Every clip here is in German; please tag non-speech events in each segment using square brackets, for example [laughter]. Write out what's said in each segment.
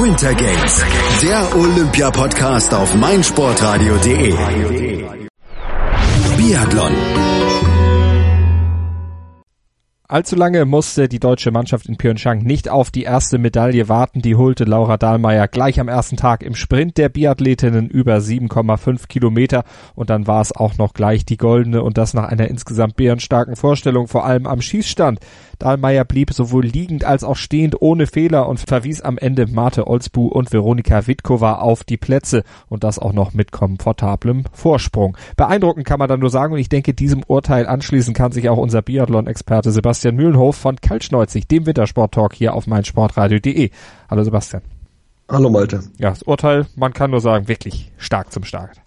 Winter Games, der Olympia-Podcast auf meinsportradio.de. Biathlon. Allzu lange musste die deutsche Mannschaft in Pyeongchang nicht auf die erste Medaille warten. Die holte Laura Dahlmeier gleich am ersten Tag im Sprint der Biathletinnen über 7,5 Kilometer. Und dann war es auch noch gleich die goldene und das nach einer insgesamt bärenstarken Vorstellung, vor allem am Schießstand. Dahlmeier blieb sowohl liegend als auch stehend ohne Fehler und verwies am Ende Marte Olsbu und Veronika Witkova auf die Plätze und das auch noch mit komfortablem Vorsprung. Beeindruckend kann man dann nur sagen und ich denke, diesem Urteil anschließen kann sich auch unser Biathlon-Experte Sebastian Mühlenhof von Kaltschneuzig, dem Wintersport-Talk hier auf meinsportradio.de. Hallo Sebastian. Hallo Malte. Ja, das Urteil, man kann nur sagen, wirklich stark zum Start.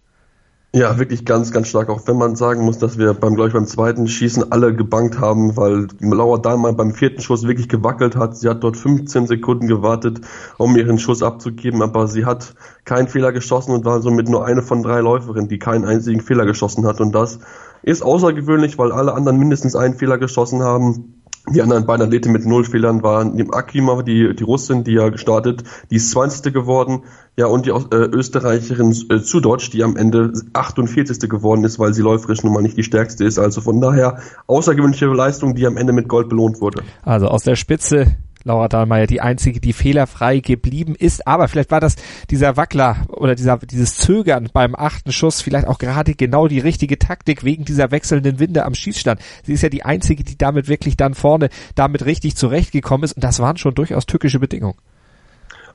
Ja, wirklich ganz, ganz stark. Auch wenn man sagen muss, dass wir beim, glaube ich, beim zweiten Schießen alle gebankt haben, weil Laura Dahlmann beim vierten Schuss wirklich gewackelt hat. Sie hat dort 15 Sekunden gewartet, um ihren Schuss abzugeben, aber sie hat keinen Fehler geschossen und war somit nur eine von drei Läuferinnen, die keinen einzigen Fehler geschossen hat. Und das ist außergewöhnlich, weil alle anderen mindestens einen Fehler geschossen haben. Die anderen beiden Athleten mit null Fehlern waren die Akima, die, die Russin, die ja gestartet, die ist 20. geworden, ja, und die äh, Österreicherin äh, Zudeutsch, die am Ende 48. geworden ist, weil sie läuferisch nun mal nicht die stärkste ist. Also von daher außergewöhnliche Leistung, die am Ende mit Gold belohnt wurde. Also aus der Spitze Laura Dahlmeier die einzige, die fehlerfrei geblieben ist. Aber vielleicht war das dieser Wackler oder dieser, dieses Zögern beim achten Schuss vielleicht auch gerade genau die richtige Taktik wegen dieser wechselnden Winde am Schießstand. Sie ist ja die einzige, die damit wirklich dann vorne damit richtig zurechtgekommen ist. Und das waren schon durchaus tückische Bedingungen.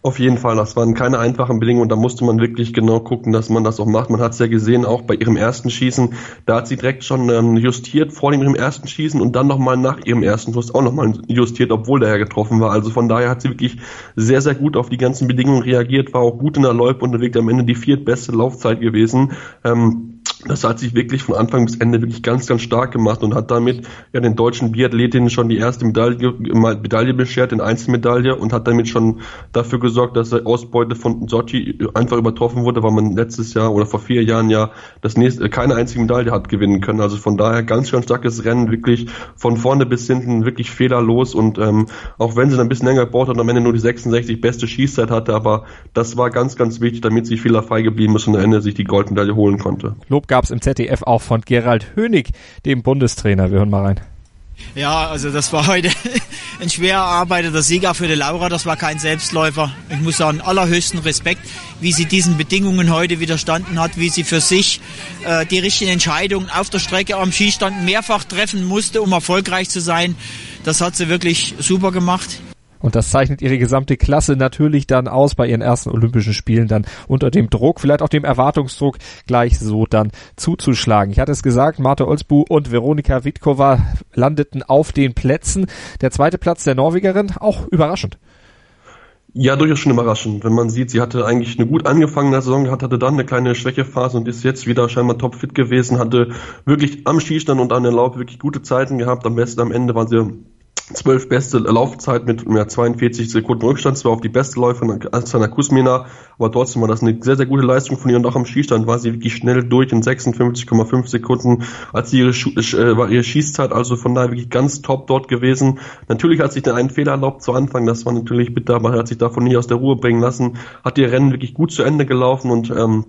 Auf jeden Fall, das waren keine einfachen Bedingungen und da musste man wirklich genau gucken, dass man das auch macht. Man hat es ja gesehen, auch bei ihrem ersten Schießen, da hat sie direkt schon ähm, justiert vor ihrem ersten Schießen und dann nochmal nach ihrem ersten Schuss auch nochmal justiert, obwohl der ja getroffen war. Also von daher hat sie wirklich sehr, sehr gut auf die ganzen Bedingungen reagiert, war auch gut in der Loipe unterwegs, am Ende die viertbeste Laufzeit gewesen. Ähm, das hat sich wirklich von Anfang bis Ende wirklich ganz, ganz stark gemacht und hat damit ja den deutschen Biathletinnen schon die erste Medaille, Medaille beschert, den Einzelmedaille und hat damit schon dafür gesorgt, dass die Ausbeute von Sochi einfach übertroffen wurde, weil man letztes Jahr oder vor vier Jahren ja das nächste, keine einzige Medaille hat gewinnen können. Also von daher ganz, ganz starkes Rennen, wirklich von vorne bis hinten wirklich fehlerlos und ähm, auch wenn sie dann ein bisschen länger gebraucht hat und am Ende nur die 66 beste Schießzeit hatte, aber das war ganz, ganz wichtig, damit sie fehlerfrei geblieben ist und am Ende sich die Goldmedaille holen konnte. Lob gab es im ZDF auch von Gerald Hönig, dem Bundestrainer. Wir hören mal rein. Ja, also das war heute [laughs] ein schwer erarbeiteter Sieger für die Laura. Das war kein Selbstläufer. Ich muss sagen, allerhöchsten Respekt, wie sie diesen Bedingungen heute widerstanden hat, wie sie für sich äh, die richtigen Entscheidungen auf der Strecke am Skistand mehrfach treffen musste, um erfolgreich zu sein. Das hat sie wirklich super gemacht. Und das zeichnet ihre gesamte Klasse natürlich dann aus bei ihren ersten Olympischen Spielen dann unter dem Druck, vielleicht auch dem Erwartungsdruck gleich so dann zuzuschlagen. Ich hatte es gesagt, Marta Olsbu und Veronika Witkova landeten auf den Plätzen. Der zweite Platz der Norwegerin, auch überraschend. Ja, durchaus schon überraschend. Wenn man sieht, sie hatte eigentlich eine gut angefangene Saison gehabt, hatte dann eine kleine Schwächephase und ist jetzt wieder scheinbar topfit gewesen, hatte wirklich am Schießstand und an der Laub wirklich gute Zeiten gehabt. Am besten am Ende waren sie zwölf beste Laufzeit mit ja, 42 Sekunden Rückstand, zwar auf die beste Läuferin Alexander Kusmina, aber trotzdem war das eine sehr, sehr gute Leistung von ihr. Und auch am Schießstand war sie wirklich schnell durch in 56,5 Sekunden. Als ihre, äh, war ihre Schießzeit, also von daher wirklich ganz top dort gewesen. Natürlich hat sich dann einen Fehler erlaubt zu Anfang, das war natürlich bitter, aber er hat sich davon nicht aus der Ruhe bringen lassen, hat ihr Rennen wirklich gut zu Ende gelaufen und ähm,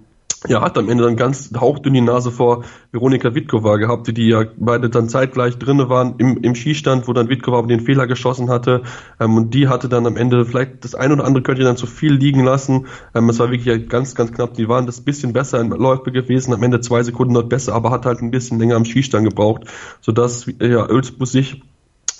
ja, hat am Ende dann ganz hauchdünn die Nase vor Veronika Witkova gehabt, die ja beide dann zeitgleich drinne waren im, im Skistand, wo dann Witkova den Fehler geschossen hatte. Ähm, und die hatte dann am Ende vielleicht das ein oder andere könnte dann zu viel liegen lassen. Ähm, es war wirklich ganz, ganz knapp. Die waren das bisschen besser in Läufe gewesen, am Ende zwei Sekunden dort besser, aber hat halt ein bisschen länger am Skistand gebraucht, sodass ja, Ölsbus sich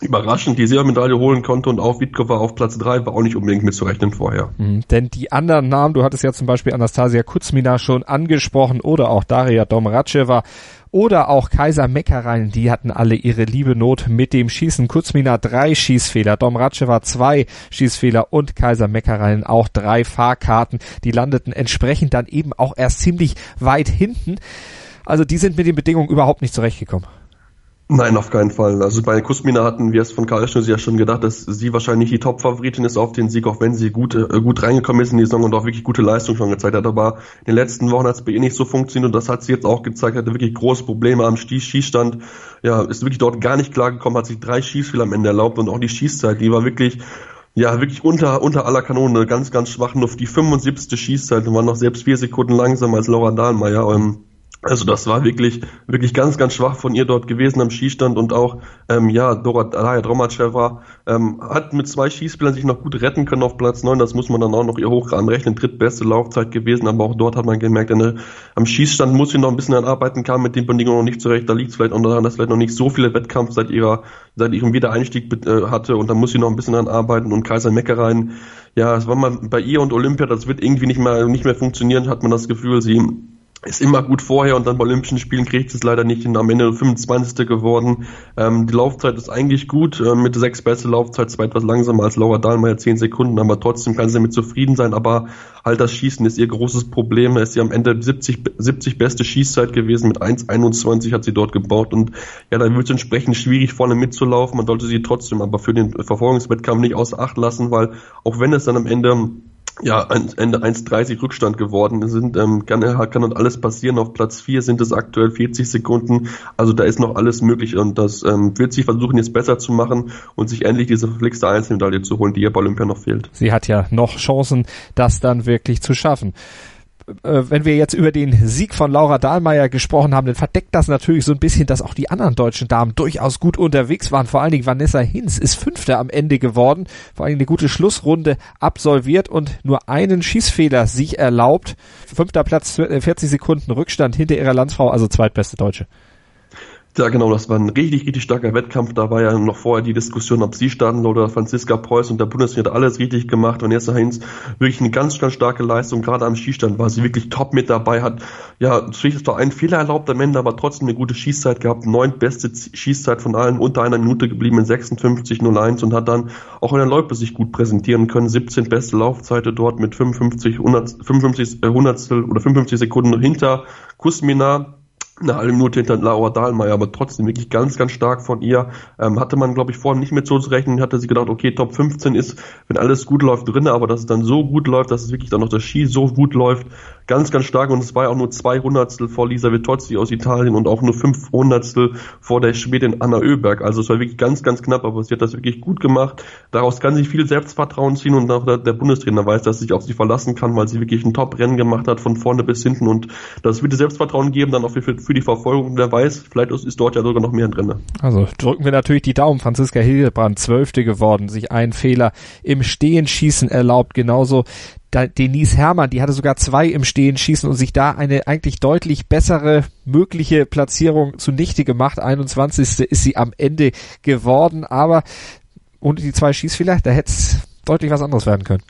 überraschend die Silbermedaille holen konnte und auch Witkova auf Platz drei war auch nicht unbedingt mitzurechnen vorher. Mhm, denn die anderen Namen, du hattest ja zum Beispiel Anastasia Kuzmina schon angesprochen oder auch Daria Domracheva oder auch Kaiser Meckerein, die hatten alle ihre liebe Not mit dem Schießen. Kuzmina drei Schießfehler, Domracheva zwei Schießfehler und Kaiser Meckerein auch drei Fahrkarten. Die landeten entsprechend dann eben auch erst ziemlich weit hinten. Also die sind mit den Bedingungen überhaupt nicht zurechtgekommen. Nein, auf keinen Fall. Also bei Kusmina hatten wir es von Karl Schnüssel ja schon gedacht, dass sie wahrscheinlich die Top-Favoritin ist auf den Sieg, auch wenn sie gut, äh, gut reingekommen ist in die Saison und auch wirklich gute Leistung schon gezeigt hat. Aber in den letzten Wochen hat es bei ihr nicht so funktioniert und das hat sie jetzt auch gezeigt, hatte wirklich große Probleme am Schießstand. Ja, ist wirklich dort gar nicht klargekommen, hat sich drei Schießfehler am Ende erlaubt und auch die Schießzeit, die war wirklich ja, wirklich unter, unter aller Kanone, ganz, ganz schwach, nur auf die 75. Schießzeit und war noch selbst vier Sekunden langsamer als Laura Dahlmeier. Ähm, also das war wirklich, wirklich ganz, ganz schwach von ihr dort gewesen am Schießstand und auch, ähm, ja, Dora Dromaceva ähm, hat mit zwei Schießspielern sich noch gut retten können auf Platz neun. Das muss man dann auch noch ihr hoch anrechnen. Drittbeste Laufzeit gewesen, aber auch dort hat man gemerkt, eine, am Schießstand muss sie noch ein bisschen an Arbeiten, kam mit den Bedingungen noch nicht zurecht. Da liegt es vielleicht auch daran, dass vielleicht noch nicht so viele Wettkampf seit ihrer, seit ihrem Wiedereinstieg äh, hatte und da muss sie noch ein bisschen an arbeiten und Kaiser Meckereien, ja, es war mal bei ihr und Olympia, das wird irgendwie nicht mehr, nicht mehr funktionieren, hat man das Gefühl, sie ist immer gut vorher und dann bei Olympischen Spielen kriegt es leider nicht hin. Am Ende 25. geworden. Ähm, die Laufzeit ist eigentlich gut. Ähm, mit sechs beste Laufzeit, zwar etwas langsamer als Laura Dahlmeier, zehn Sekunden, aber trotzdem kann sie damit zufrieden sein. Aber halt das Schießen ist ihr großes Problem. Da ist sie am Ende 70, 70 beste Schießzeit gewesen. Mit 1,21 hat sie dort gebaut und ja, da wird es entsprechend schwierig vorne mitzulaufen. Man sollte sie trotzdem aber für den Verfolgungswettkampf nicht außer Acht lassen, weil auch wenn es dann am Ende ja, Ende 1,30 Rückstand geworden sind. Ähm, kann, kann und alles passieren. Auf Platz 4 sind es aktuell 40 Sekunden. Also da ist noch alles möglich und das ähm, wird sie versuchen jetzt besser zu machen und sich endlich diese verflixte Einzelmedaille zu holen, die ihr bei Olympia noch fehlt. Sie hat ja noch Chancen, das dann wirklich zu schaffen wenn wir jetzt über den Sieg von Laura Dahlmeier gesprochen haben, dann verdeckt das natürlich so ein bisschen, dass auch die anderen deutschen Damen durchaus gut unterwegs waren. Vor allen Dingen Vanessa Hinz ist Fünfte am Ende geworden, vor allen Dingen eine gute Schlussrunde absolviert und nur einen Schießfehler sich erlaubt. Fünfter Platz, 40 äh, Sekunden Rückstand hinter ihrer Landsfrau, also zweitbeste Deutsche. Ja, genau, das war ein richtig, richtig starker Wettkampf. Da war ja noch vorher die Diskussion, ob sie starten oder Franziska Preuß und der Bundeswehr hat alles richtig gemacht. Und jetzt Heinz wirklich eine ganz, ganz starke Leistung. Gerade am Schießstand war sie wirklich top mit dabei, hat ja natürlich doch ein Fehler erlaubt am Ende, aber trotzdem eine gute Schießzeit gehabt. Neun beste Schießzeit von allen, unter einer Minute geblieben in 56,01 und hat dann auch in der Loipe sich gut präsentieren können. 17 beste Laufzeiten dort mit 55, 100, 55 äh, Hundertstel oder 55 Sekunden hinter Kusmina eine halbe Minute hinter Laura Dahlmeier, aber trotzdem wirklich ganz, ganz stark von ihr. Ähm, hatte man, glaube ich, vorher nicht mehr so zu rechnen, hatte sie gedacht, okay, Top 15 ist, wenn alles gut läuft, drin, aber dass es dann so gut läuft, dass es wirklich dann noch das Ski so gut läuft, ganz, ganz stark und es war ja auch nur zwei Hundertstel vor Lisa Vitozzi aus Italien und auch nur fünf Hundertstel vor der Schwedin Anna Öberg. Also es war wirklich ganz, ganz knapp, aber sie hat das wirklich gut gemacht. Daraus kann sie viel Selbstvertrauen ziehen und auch der, der Bundestrainer weiß, dass sich auf sie verlassen kann, weil sie wirklich ein Top-Rennen gemacht hat von vorne bis hinten und das wird Selbstvertrauen geben, dann auch für, für die Verfolgung. Wer weiß, vielleicht ist dort ja sogar noch mehr drin. Also drücken wir natürlich die Daumen. Franziska Hildebrand, Zwölfte geworden, sich einen Fehler im Stehenschießen erlaubt, genauso Denise Herrmann, die hatte sogar zwei im Stehen schießen und sich da eine eigentlich deutlich bessere mögliche Platzierung zunichte gemacht. 21. ist sie am Ende geworden, aber ohne die zwei Schießfehler, da hätte es deutlich was anderes werden können.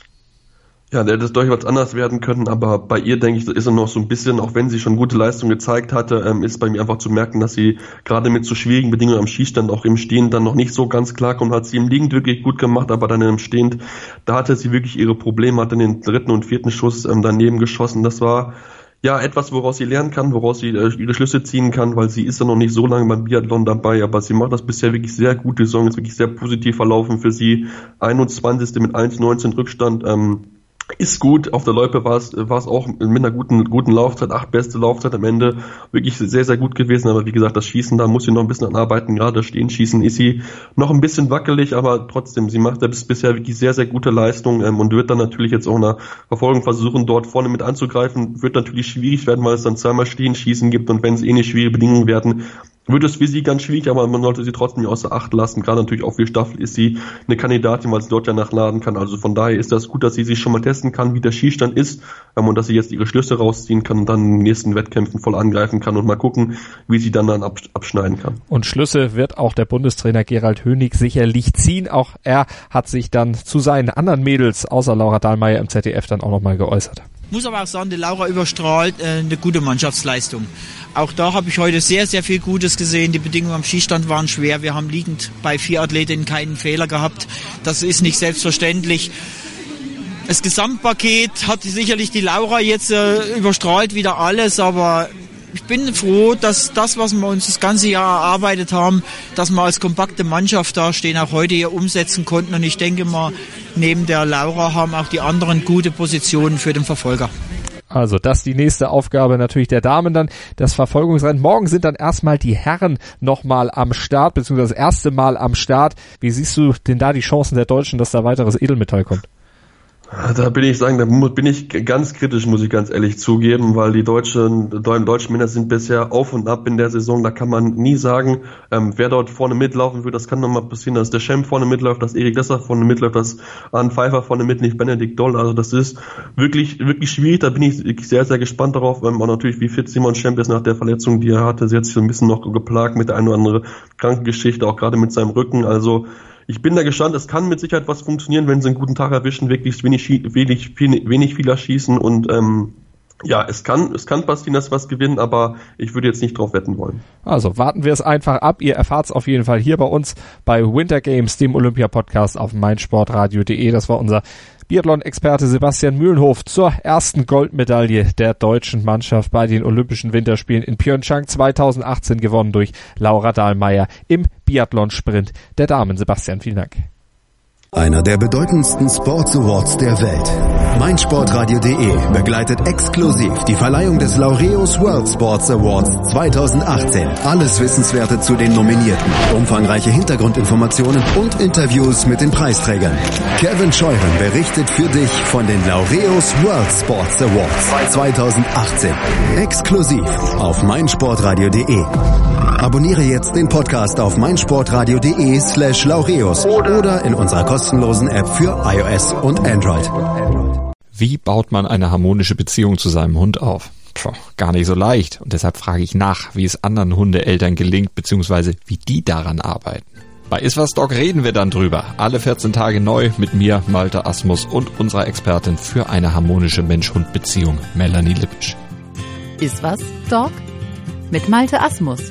Ja, der hätte es durchaus anders werden können, aber bei ihr, denke ich, ist er noch so ein bisschen, auch wenn sie schon gute Leistung gezeigt hatte, ähm, ist bei mir einfach zu merken, dass sie gerade mit so schwierigen Bedingungen am Schießstand auch im Stehen dann noch nicht so ganz klar kommt. Hat sie im Liegend wirklich gut gemacht, aber dann im Stehend, da hatte sie wirklich ihre Probleme, hat dann den dritten und vierten Schuss ähm, daneben geschossen. Das war ja etwas, woraus sie lernen kann, woraus sie äh, ihre Schlüsse ziehen kann, weil sie ist ja noch nicht so lange beim Biathlon dabei, aber sie macht das bisher wirklich sehr gut. Die Saison ist wirklich sehr positiv verlaufen für sie. 21. mit 1,19 Rückstand. Ähm, ist gut. Auf der Loipe war es, war es auch mit einer guten, guten Laufzeit, acht beste Laufzeit am Ende, wirklich sehr, sehr gut gewesen. Aber wie gesagt, das Schießen, da muss sie noch ein bisschen anarbeiten. Gerade das Stehenschießen ist sie noch ein bisschen wackelig, aber trotzdem, sie macht bis, bisher wirklich sehr, sehr gute Leistung ähm, und wird dann natürlich jetzt auch in der Verfolgung versuchen, dort vorne mit anzugreifen. Wird natürlich schwierig werden, weil es dann zweimal Stehenschießen gibt und wenn es eh nicht schwierige Bedingungen werden, wird es für sie ganz schwierig, aber man sollte sie trotzdem nicht außer Acht lassen. Gerade natürlich auch für Staffel ist sie eine Kandidatin, weil sie dort ja nachladen kann. Also von daher ist das gut, dass sie sich schon mal testen kann, wie der Skistand ist ähm, und dass sie jetzt ihre Schlüsse rausziehen kann und dann in den nächsten Wettkämpfen voll angreifen kann und mal gucken, wie sie dann dann abschneiden kann. Und Schlüsse wird auch der Bundestrainer Gerald Hönig sicherlich ziehen. Auch er hat sich dann zu seinen anderen Mädels außer Laura Dahlmeier im ZDF dann auch nochmal geäußert muss aber auch sagen, die Laura überstrahlt äh, eine gute Mannschaftsleistung. Auch da habe ich heute sehr, sehr viel Gutes gesehen. Die Bedingungen am Skistand waren schwer. Wir haben liegend bei vier Athletinnen keinen Fehler gehabt. Das ist nicht selbstverständlich. Das Gesamtpaket hat sicherlich die Laura jetzt äh, überstrahlt wieder alles, aber ich bin froh, dass das, was wir uns das ganze Jahr erarbeitet haben, dass wir als kompakte Mannschaft dastehen, auch heute hier umsetzen konnten. Und ich denke mal, neben der Laura haben auch die anderen gute Positionen für den Verfolger. Also das die nächste Aufgabe natürlich der Damen dann, das Verfolgungsrennen. Morgen sind dann erstmal die Herren nochmal am Start, beziehungsweise das erste Mal am Start. Wie siehst du denn da die Chancen der Deutschen, dass da weiteres Edelmetall kommt? Da bin ich sagen, da bin ich ganz kritisch, muss ich ganz ehrlich zugeben, weil die deutschen, deutschen Männer sind bisher auf und ab in der Saison. Da kann man nie sagen, ähm, wer dort vorne mitlaufen wird. Das kann nochmal passieren, dass der Schem vorne mitläuft, dass Erik Lesser vorne mitläuft, dass Arne Pfeiffer vorne mit, nicht Benedikt Doll. Also das ist wirklich, wirklich schwierig. Da bin ich sehr, sehr gespannt darauf. Ähm, auch natürlich, wie fit Simon Schem ist nach der Verletzung, die er hatte. Sie hat sich so ein bisschen noch geplagt mit der einen oder anderen Krankengeschichte, auch gerade mit seinem Rücken. Also ich bin da gespannt, es kann mit Sicherheit was funktionieren, wenn sie einen guten Tag erwischen, wirklich wenig, wenig, wenig Fehler schießen und ähm, ja, es kann, es kann dass was gewinnen, aber ich würde jetzt nicht drauf wetten wollen. Also warten wir es einfach ab. Ihr erfahrt es auf jeden Fall hier bei uns bei Winter Games, dem Olympia-Podcast auf meinsportradio.de. Das war unser Biathlon-Experte Sebastian Mühlenhof zur ersten Goldmedaille der deutschen Mannschaft bei den Olympischen Winterspielen in Pyeongchang 2018 gewonnen durch Laura Dahlmeier im Biathlon-Sprint der Damen. Sebastian, vielen Dank. Einer der bedeutendsten Sports Awards der Welt. meinsportradio.de begleitet exklusiv die Verleihung des Laureus World Sports Awards 2018. Alles Wissenswerte zu den Nominierten, umfangreiche Hintergrundinformationen und Interviews mit den Preisträgern. Kevin Scheuren berichtet für dich von den Laureus World Sports Awards 2018. Exklusiv auf meinsportradio.de. Abonniere jetzt den Podcast auf meinsportradio.de slash laureus oder in unserer kostenlosen App für iOS und Android. Wie baut man eine harmonische Beziehung zu seinem Hund auf? Puh, gar nicht so leicht. Und deshalb frage ich nach, wie es anderen Hundeeltern gelingt, beziehungsweise wie die daran arbeiten. Bei Iswas Dog reden wir dann drüber. Alle 14 Tage neu mit mir, Malte Asmus und unserer Expertin für eine harmonische Mensch-Hund-Beziehung, Melanie Lippisch. Iswas Dog? Mit Malte Asmus.